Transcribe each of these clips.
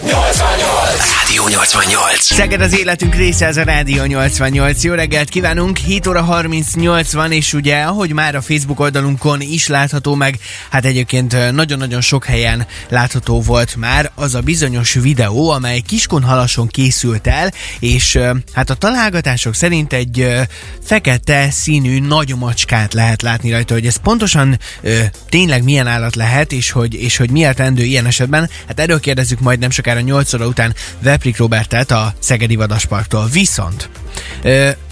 No es extraño Rádió 88. Szeged az életünk része, ez a Rádió 88. Jó reggelt kívánunk, 7 óra 38 van, és ugye, ahogy már a Facebook oldalunkon is látható meg, hát egyébként nagyon-nagyon sok helyen látható volt már az a bizonyos videó, amely Kiskunhalason készült el, és hát a találgatások szerint egy fekete színű nagy macskát lehet látni rajta, hogy ez pontosan tényleg milyen állat lehet, és hogy, és hogy miért rendő ilyen esetben, hát erről kérdezzük majd nem sokára 8 óra után Veprik Robertet a Szegedi Vadasparktól. Viszont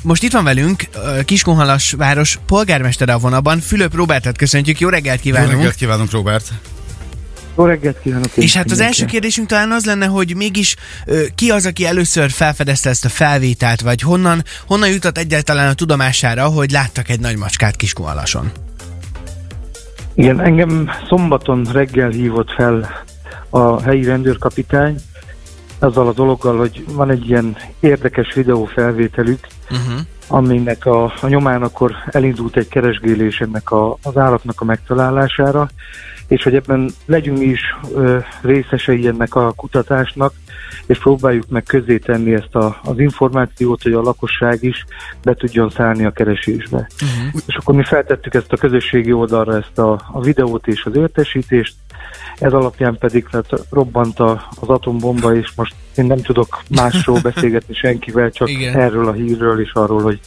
most itt van velünk Kiskunhalas város polgármestere a vonalban, Fülöp Robertet köszöntjük, jó reggelt kívánunk! Jó reggelt kívánunk, Robert! Jó reggelt kívánok! És hát az első kérdésünk talán az lenne, hogy mégis ki az, aki először felfedezte ezt a felvételt, vagy honnan, honnan jutott egyáltalán a tudomására, hogy láttak egy nagy macskát Kiskunhalason? Igen, engem szombaton reggel hívott fel a helyi rendőrkapitány, azzal a dologgal, hogy van egy ilyen érdekes videófelvételük, uh-huh. aminek a, a nyomán akkor elindult egy keresgélés ennek a, az állatnak a megtalálására, és hogy ebben legyünk mi is ö, részesei ennek a kutatásnak, és próbáljuk meg közé tenni ezt a, az információt, hogy a lakosság is be tudjon szállni a keresésbe. Uh-huh. És akkor mi feltettük ezt a közösségi oldalra ezt a, a videót és az értesítést, ez alapján pedig tehát robbant a, az atombomba, és most én nem tudok másról beszélgetni senkivel, csak Igen. erről a hírről és arról, hogy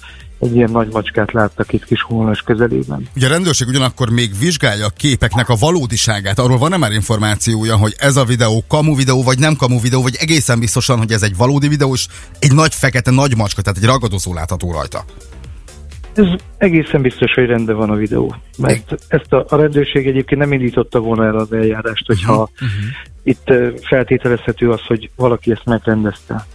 egy ilyen nagy macskát láttak itt kis Hónás közelében. Ugye a rendőrség ugyanakkor még vizsgálja a képeknek a valódiságát. Arról van-e már információja, hogy ez a videó kamu videó, vagy nem kamu videó, vagy egészen biztosan, hogy ez egy valódi videó, és egy nagy fekete nagy macska, tehát egy ragadozó látható rajta? Ez egészen biztos, hogy rendben van a videó. Mert ezt a, a rendőrség egyébként nem indította volna el az eljárást, hogyha uh-huh. itt feltételezhető az, hogy valaki ezt megrendezte.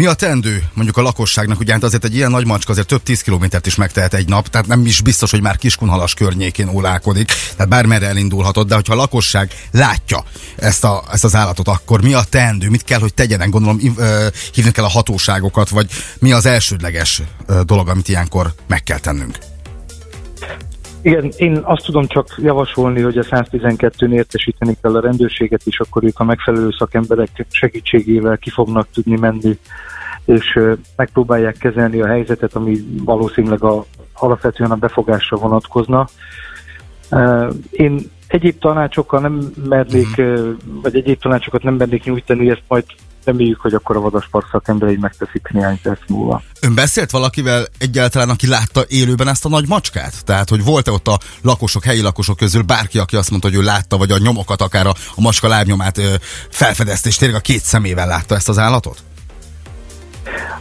Mi a tendő mondjuk a lakosságnak? Ugye hát azért egy ilyen nagy macska azért több tíz kilométert is megtehet egy nap, tehát nem is biztos, hogy már Kiskunhalas környékén ólálkodik, tehát bármerre elindulhatott, de hogyha a lakosság látja ezt, a, ezt az állatot, akkor mi a tendő? Mit kell, hogy tegyenek? Gondolom hívni kell a hatóságokat, vagy mi az elsődleges dolog, amit ilyenkor meg kell tennünk? Igen, én azt tudom csak javasolni, hogy a 112-n értesíteni kell a rendőrséget, és akkor ők a megfelelő szakemberek segítségével ki fognak tudni menni, és megpróbálják kezelni a helyzetet, ami valószínűleg a, alapvetően a befogásra vonatkozna. Én egyéb tanácsokkal nem mernék, uh-huh. vagy egyéb tanácsokat nem mernék nyújtani, ezt majd reméljük, hogy akkor a vadaspark szakemberei megteszik néhány perc múlva. Ön beszélt valakivel egyáltalán, aki látta élőben ezt a nagy macskát? Tehát, hogy volt-e ott a lakosok, helyi lakosok közül bárki, aki azt mondta, hogy ő látta, vagy a nyomokat, akár a, a macska lábnyomát felfedezte, és tényleg a két szemével látta ezt az állatot?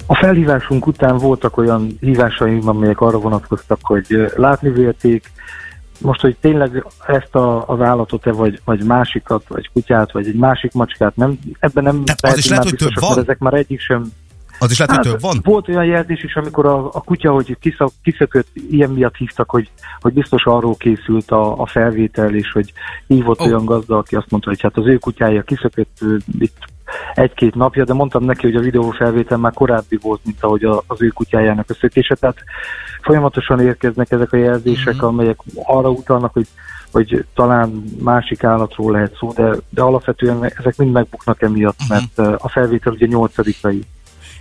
A felhívásunk után voltak olyan hívásaim, amelyek arra vonatkoztak, hogy látni vélték, most, hogy tényleg ezt a, az állatot-e, vagy, vagy másikat, vagy kutyát, vagy egy másik macskát, nem, ebben nem Tehát az is lehet, hogy több van? Ezek már egyik sem az is lehet, hát, hogy több van? Volt olyan jelzés is, amikor a, a kutya, hogy kiszak, kiszökött, ilyen miatt hívtak, hogy, hogy biztos arról készült a, a felvétel, és hogy hívott oh. olyan gazda, aki azt mondta, hogy hát az ő kutyája kiszökött itt egy-két napja, de mondtam neki, hogy a videófelvétel már korábbi volt, mint ahogy a, az ő kutyájának a szökése, tehát folyamatosan érkeznek ezek a jelzések, mm-hmm. amelyek arra utalnak, hogy hogy talán másik állatról lehet szó, de, de alapvetően ezek mind megbuknak emiatt, uh-huh. mert a felvétel ugye nyolcadikai.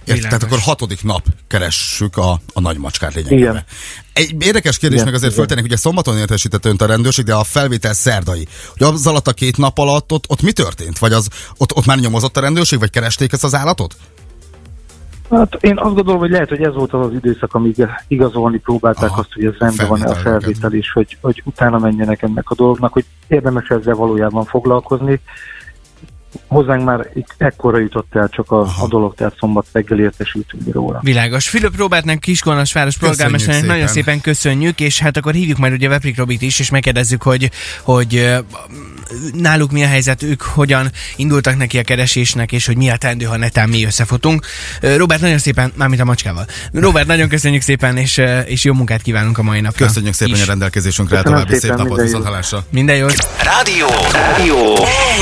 Ért, tehát akkor hatodik nap keressük a, a nagy macskát lényegében. Egy érdekes kérdés meg azért föltennék, ugye szombaton értesített önt a rendőrség, de a felvétel szerdai. Hogy az alatt a két nap alatt ott, ott mi történt? Vagy az, ott, ott már nyomozott a rendőrség, vagy keresték ezt az állatot? Hát én azt gondolom, hogy lehet, hogy ez volt az az időszak, amíg igazolni próbálták Aha, azt, hogy ez rendben van a felvétel is, hogy, hogy utána menjenek ennek a dolognak, hogy érdemes ezzel valójában foglalkozni hozzánk már ekkora jutott el csak a, a dolog, tehát szombat reggel értesültünk róla. Világos. Fülöp Robertnek Kiskolnas város polgármesternek nagyon szépen köszönjük, és hát akkor hívjuk majd ugye Veprik Robit is, és megkérdezzük, hogy, hogy náluk mi a helyzet, ők hogyan indultak neki a keresésnek, és hogy mi a teendő, ha netán mi összefotunk. Robert, nagyon szépen, mármint a macskával. Robert, nagyon köszönjük szépen, és, és jó munkát kívánunk a mai napra. Köszönjük szépen is. a rendelkezésünkre, további szép napot, viszont hallásra. Minden jót. Rádió! Rádió!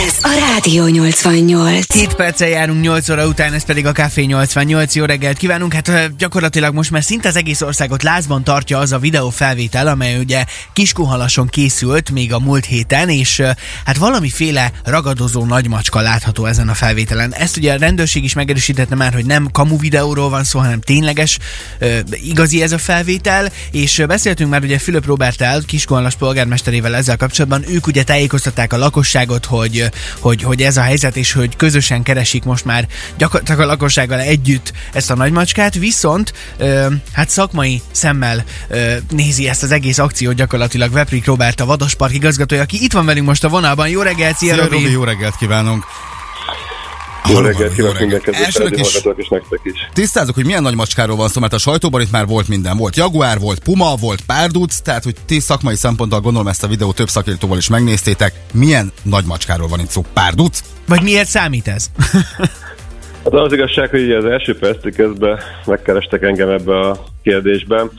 Ez a Rádió 88. 7 perccel járunk 8 óra után, ez pedig a Café 88. Jó reggelt kívánunk. Hát gyakorlatilag most már szinte az egész országot lázban tartja az a videó felvétel, amely ugye Kiskuhalason készült még a múlt héten, és hát valamiféle ragadozó nagymacska látható ezen a felvételen. Ezt ugye a rendőrség is megerősítette már, hogy nem kamu videóról van szó, hanem tényleges, igazi ez a felvétel, és beszéltünk már ugye Fülöp Robertel, Kiskollas polgármesterével ezzel kapcsolatban, ők ugye tájékoztatták a lakosságot, hogy, hogy, hogy ez a helyzet, és hogy közösen keresik most már gyakorlatilag a lakossággal együtt ezt a nagymacskát, viszont hát szakmai szemmel nézi ezt az egész akciót gyakorlatilag Veprik Robert, a Vadaspark igazgatója, aki itt van velünk most a vonalban. Jó reggelt, szia, Szia, Robi! Robi, jó reggelt kívánunk! Jó reggelt kívánok és is és nektek is. tisztázzuk, hogy milyen nagy macskáról van szó, mert a sajtóban itt már volt minden. Volt jaguár, volt puma, volt párduc, tehát hogy ti szakmai szemponttal gondolom ezt a videót több szakértőval is megnéztétek. Milyen nagy macskáról van itt szó? Párduc? Vagy miért számít ez? Hát az igazság, hogy az első perctől kezdve megkerestek engem ebbe a kérdésben.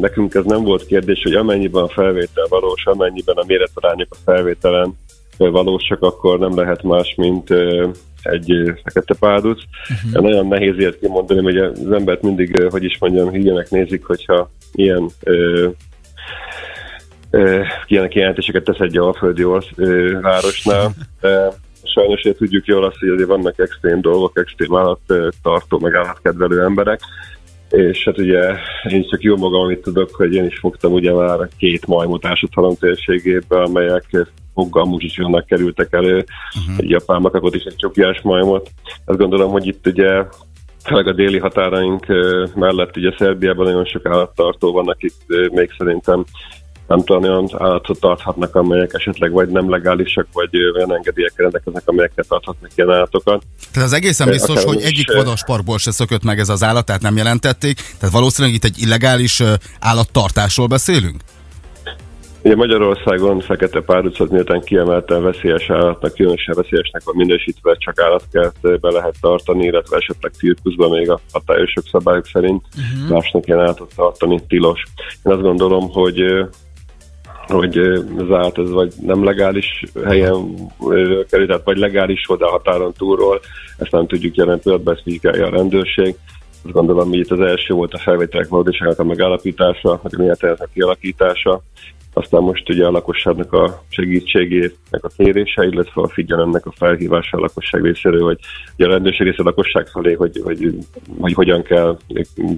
Nekünk ez nem volt kérdés, hogy amennyiben a felvétel valós, amennyiben a méretarányok a felvételen valósak, akkor nem lehet más, mint egy fekete párduc. Uh-huh. Nagyon nehéz ilyet kimondani, hogy az embert mindig, hogy is mondjam, hülyének nézik, hogyha ilyen ö, ö, ilyen kijelentéseket tesz egy alföldi orsz, ö, városnál. De sajnos ugye tudjuk jól azt, hogy azért vannak extrém dolgok, extrém állattartó, meg állatkedvelő emberek, és hát ugye én csak jó magam, amit tudok, hogy én is fogtam ugye már két majmot Ásathalom térségébe, amelyek foggal muzsisonnak kerültek elő, uh-huh. egy japán makakot és egy csokjás majmot. Azt gondolom, hogy itt ugye főleg a déli határaink mellett ugye Szerbiában nagyon sok állattartó van, akik még szerintem nem tudom, olyan állatot tarthatnak, amelyek esetleg vagy nem legálisak, vagy olyan engedélyekkel rendelkeznek, amelyekkel tarthatnak ilyen állatokat. Tehát az egészen biztos, akár hogy egyik vadasparkból se szökött meg ez az állat, tehát nem jelentették. Tehát valószínűleg itt egy illegális állattartásról beszélünk? Ugye Magyarországon fekete párducot miután kiemelten veszélyes állatnak, különösen veszélyesnek van minősítve, csak állatkertbe lehet tartani, illetve esetleg cirkuszban még a hatályosok szabályok szerint uh-huh. másnak ilyen állatot tartani tilos. Én azt gondolom, hogy hogy állat ez vagy nem legális helyen kerül, vagy legális volt, de a határon túlról, ezt nem tudjuk jelen pillanatban, ezt vizsgálja a rendőrség. Azt gondolom, hogy itt az első volt a felvételek valódiságának a megállapítása, a méretének a kialakítása, aztán most ugye a lakosságnak a segítségének a kérése, illetve a figyelemnek a felhívása a lakosság részéről, hogy ugye a rendőrség része a lakosság felé, hogy, hogy, hogy hogyan kell,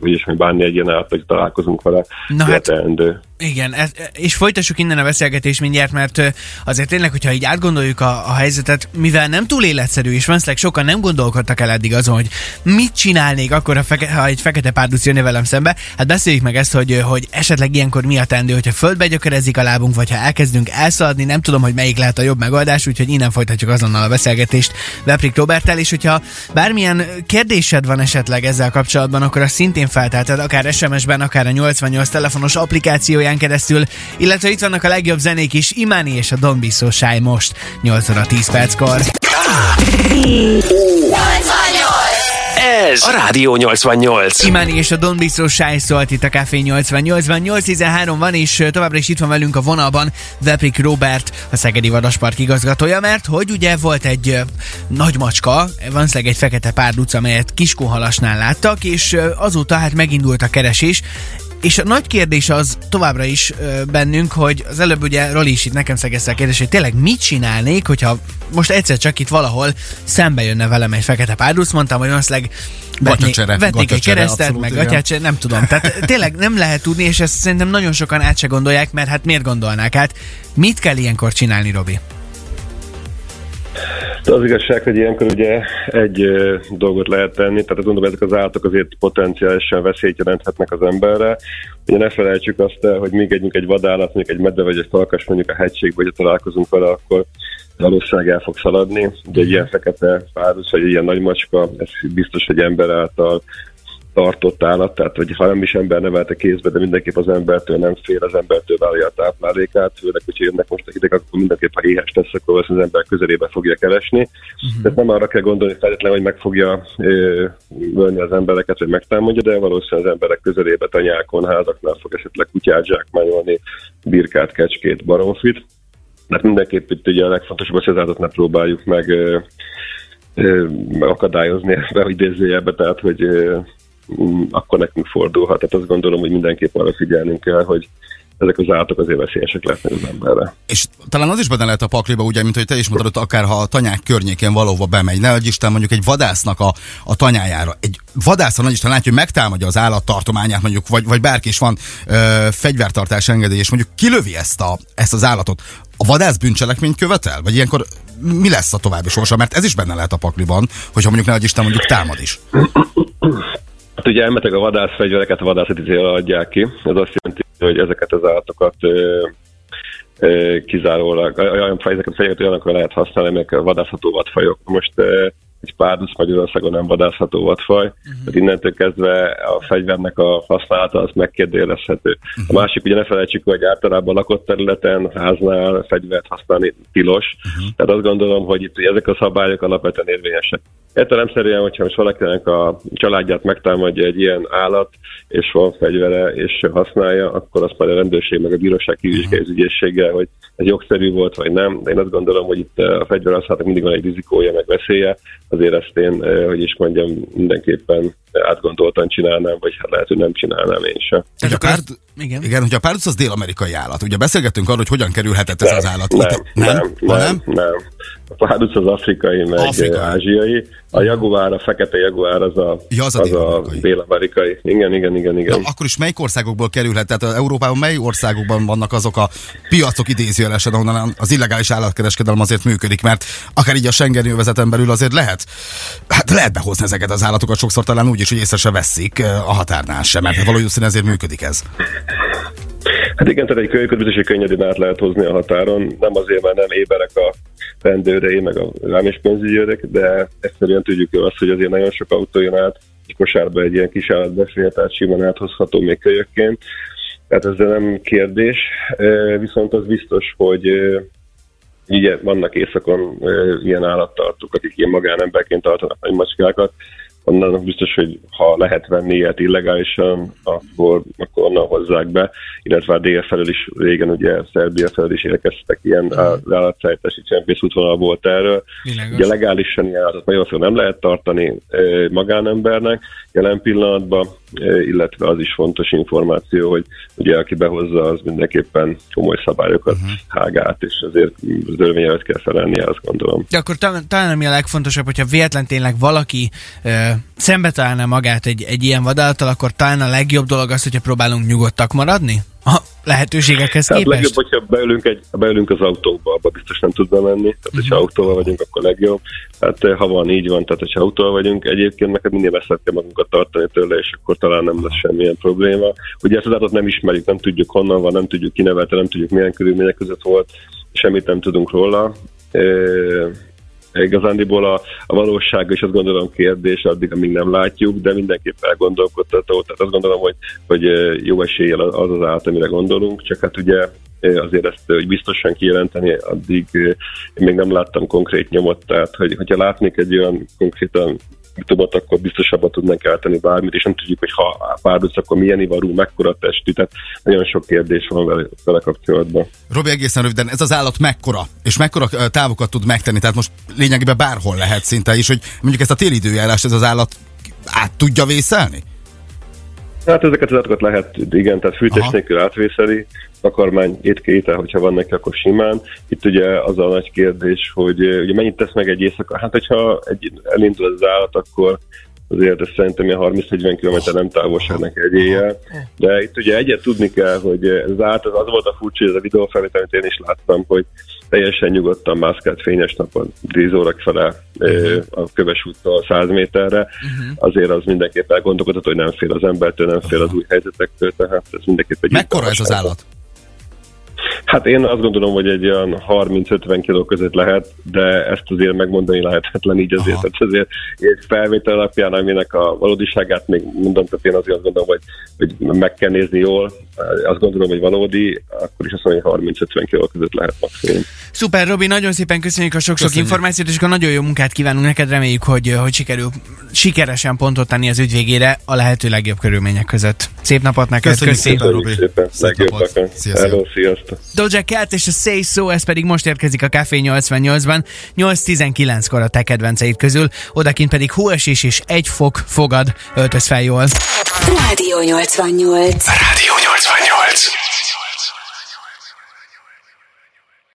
hogy is bánni egy ilyen állat, hogy találkozunk vele. Na hát- teendő. Igen, ez, és folytassuk innen a beszélgetést mindjárt, mert azért tényleg, hogyha így átgondoljuk a, a helyzetet, mivel nem túl életszerű, és valószínűleg sokan nem gondolkodtak el eddig azon, hogy mit csinálnék akkor, ha, feke, ha egy fekete párduc jönne velem szembe, hát beszéljük meg ezt, hogy, hogy esetleg ilyenkor mi a teendő, hogyha földbe gyökerezik a lábunk, vagy ha elkezdünk elszaladni, nem tudom, hogy melyik lehet a jobb megoldás, úgyhogy innen folytatjuk azonnal a beszélgetést Veprik Robertel, és hogyha bármilyen kérdésed van esetleg ezzel kapcsolatban, akkor azt szintén feltelted, akár SMS-ben, akár a 88 telefonos applikációján keresztül, illetve itt vannak a legjobb zenék is, Imáni és a Bisso Shy most 8 óra 10 perckor. Ez a Rádió 88. Imáni és a Don Bistro Shy szólt itt a Café 88-ban. 8.13 van, és továbbra is itt van velünk a vonalban Veprik Robert, a Szegedi Vadaspark igazgatója, mert hogy ugye volt egy nagy macska, valószínűleg egy fekete párduc, amelyet Kiskunhalasnál láttak, és azóta hát megindult a keresés, és a nagy kérdés az továbbra is ö, bennünk, hogy az előbb ugye Roli is itt nekem szegezte a kérdés, hogy tényleg mit csinálnék, hogyha most egyszer csak itt valahol szembe jönne velem egy fekete párduc, mondtam, hogy valószínűleg vetnék, egy keresztet, abszolút, meg igen. gatyácsere, nem tudom. Tehát tényleg nem lehet tudni, és ezt szerintem nagyon sokan át se gondolják, mert hát miért gondolnák át? Mit kell ilyenkor csinálni, Robi? De az igazság, hogy ilyenkor ugye egy dolgot lehet tenni, tehát azt gondolom, ezek az állatok azért potenciálisan veszélyt jelenthetnek az emberre. Ugye ne felejtsük azt el, hogy még együnk egy vadállat, mondjuk egy medve vagy egy falkas mondjuk a hegységbe, hogyha találkozunk vele, akkor valószínűleg el fog szaladni. Ugye egy ilyen fekete párduc, vagy egy ilyen nagy macska, ez biztos, hogy ember által tartott állat, tehát hogy ha nem is ember nevelte kézbe, de mindenképp az embertől nem fél, az embertől válja a táplálékát, főleg, hogyha jönnek most a hideg, akkor mindenképp, ha éhes tesz, akkor az ember közelébe fogja keresni. Uh-huh. Tehát nem arra kell gondolni feltétlenül, hogy meg fogja ölni az embereket, vagy megtámadja, de valószínűleg az emberek közelébe, tanyákon, házaknál fog esetleg kutyát zsákmányolni, birkát, kecskét, baromfit. Tehát mindenképp itt ugye a legfontosabb, hogy az állat ne próbáljuk meg ö, ö, akadályozni ebbe, hogy idézőjelbe, tehát hogy akkor nekünk fordulhat. Tehát azt gondolom, hogy mindenképp arra figyelnünk kell, hogy ezek az állatok azért veszélyesek lehetnek az emberre. És talán az is benne lehet a pakliba, ugye, mint hogy te is mondtad, akár ha a tanyák környékén valóba bemegy, ne Isten mondjuk egy vadásznak a, a tanyájára. Egy vadász, nagy Isten látja, hogy megtámadja az állattartományát, mondjuk, vagy, vagy bárki is van ö, fegyvertartás engedély, és mondjuk kilövi ezt, a, ezt az állatot. A vadász bűncselekményt követel? Vagy ilyenkor mi lesz a további sorsa? Mert ez is benne lehet a pakliban, hogyha mondjuk ne Isten mondjuk támad is. Ugye elmeteg a vadászfegyvereket a vadászati célra adják ki. Ez azt jelenti, hogy ezeket az állatokat kizárólag olyan ezeket a fegyvereket olyanokra lehet használni, amelyek vadászható vadfajok. Most egy párduc Magyarországon nem vadászható vadfaj, uh-huh. tehát innentől kezdve a fegyvernek a használata az megkérdőjelezhető. Uh-huh. A másik, ugye ne felejtsük, hogy általában lakott területen, háznál fegyvert használni tilos, uh-huh. tehát azt gondolom, hogy itt ezek a szabályok alapvetően érvényesek. Értelemszerűen, hogyha most valakinek a családját megtámadja egy ilyen állat, és van fegyvere, és használja, akkor azt majd a rendőrség meg a bíróság kivizsgálja az ügyészséggel, hogy ez jogszerű volt, vagy nem. De én azt gondolom, hogy itt a fegyverhasználatnak mindig van egy rizikója, meg veszélye. Azért ezt én, hogy is mondjam, mindenképpen átgondoltan csinálnám, vagy hát lehet, hogy nem csinálnám én sem. Tehát a pár... igen. igen, hogy a párduc az dél-amerikai állat. Ugye beszélgettünk arról, hogy hogyan kerülhetett ez nem, az állat. Nem, nem, nem, nem, nem, nem. A párduc az afrikai, meg afrikai. ázsiai. A jaguár, a fekete jaguár az a, ja, az a, az a dél-amerikai. Igen, igen, igen, igen. Na, akkor is melyik országokból kerülhet? Tehát az Európában mely országokban vannak azok a piacok idézőjelesen, ahonnan az illegális állatkereskedelem azért működik, mert akár így a Schengen övezeten belül azért lehet, hát lehet behozni ezeket az állatokat sokszor talán úgy is, hogy észre se veszik a határnál sem, mert valószínűleg ezért működik ez. Hát igen, tehát egy kölyköt biztos, hogy könnyedén át lehet hozni a határon. Nem azért, mert nem éberek a rendőrei, meg a rám és pénzügyőrök, de egyszerűen tudjuk azt, hogy azért nagyon sok autó jön át, egy kosárba egy ilyen kis állat befér, tehát simán áthozható még kölyökként. Tehát ez nem kérdés, viszont az biztos, hogy ugye vannak éjszakon ilyen állattartók, akik ilyen magánemberként tartanak nagy macskákat, onnan biztos, hogy ha lehet venni ilyet illegálisan, akkor, akkor onnan hozzák be, illetve a dél felől is régen, ugye Szerbia felől is érkeztek ilyen állatszállítási csempész útvonal volt erről. Világos. Ugye legálisan ilyen állatot Magyarországon nem lehet tartani magánembernek jelen pillanatban, illetve az is fontos információ, hogy ugye aki behozza, az mindenképpen komoly szabályokat uh-huh. hág át, és azért az törvény kell felelni, azt gondolom. De akkor talán ami a legfontosabb, hogyha véletlen tényleg valaki szembe találna magát egy, egy ilyen vadállattal, akkor talán a legjobb dolog az, hogyha próbálunk nyugodtak maradni? A lehetőségekhez hát képest? legjobb, hogyha beülünk, egy, beülünk az autóba, abba biztos nem tud menni. Tehát, uh-huh. hogyha autóval vagyunk, akkor legjobb. Hát ha van, így van, tehát hogyha autóval vagyunk, egyébként neked minél messzebb kell magunkat tartani tőle, és akkor talán nem lesz semmilyen probléma. Ugye ezt az állatot nem ismerjük, nem tudjuk honnan van, nem tudjuk kinevelte, nem tudjuk milyen körülmények között volt, semmit nem tudunk róla igazándiból a, a valóság is azt gondolom kérdés, addig, amíg nem látjuk, de mindenképp elgondolkodtató. Tehát azt gondolom, hogy, hogy jó eséllyel az az állat, amire gondolunk, csak hát ugye azért ezt hogy biztosan kijelenteni, addig én még nem láttam konkrét nyomot, tehát hogy, hogyha látnék egy olyan konkrétan youtube akkor biztosabban tudnánk eltenni bármit, és nem tudjuk, hogy ha párduc, akkor milyen ivarú, mekkora testű, tehát nagyon sok kérdés van vele, vele kapcsolatban. Robi, egészen röviden, ez az állat mekkora, és mekkora távokat tud megtenni, tehát most lényegében bárhol lehet szinte is, hogy mondjuk ezt a téli időjárást ez az állat át tudja vészelni? Hát ezeket az állatokat lehet, igen, tehát fűtés nélkül átvészeli, takarmány, étke, étel, hogyha van neki, akkor simán. Itt ugye az a nagy kérdés, hogy ugye mennyit tesz meg egy éjszaka. Hát, hogyha egy, elindul az állat, akkor azért ez szerintem ilyen 30-40 km nem távolságnak egy éjjel. De itt ugye egyet tudni kell, hogy ez állt, az, az volt a furcsa, hogy ez a videófelvétel, amit én is láttam, hogy teljesen nyugodtan mászkált fényes napon 10 órak fele uh-huh. a köves úttól 100 méterre, uh-huh. azért az mindenképp elgondolkodott, hogy nem fél az embertől, nem fél az új helyzetektől, tehát ez mindenképp egy... Mekkora ez az állat? Hát én azt gondolom, hogy egy olyan 30-50 kiló között lehet, de ezt azért megmondani lehetetlen így azért. Tehát azért egy felvétel alapján, aminek a valódiságát még mondom, tehát én azért azt gondolom, hogy, hogy meg kell nézni jól, azt gondolom, hogy valódi, akkor is azt mondom, hogy 30-50 kiló között lehet maximum. Szuper, Robi, nagyon szépen köszönjük a sok-sok köszönjük. információt, és akkor nagyon jó munkát kívánunk neked, reméljük, hogy, hogy sikerül sikeresen pontot tenni az ügy végére a lehető legjobb körülmények között. Szép napot neked, köszönjük, köszönjük szépen, Robi. Szépen, Szép napot. Hello, sziasztok. Doja Cat és a Say So, ez pedig most érkezik a Café 88-ban, 8-19-kor a te kedvenceid közül, odakint pedig hóesés és egy fok fogad, öltöz fel jól. Rádió 88. Rádió 88.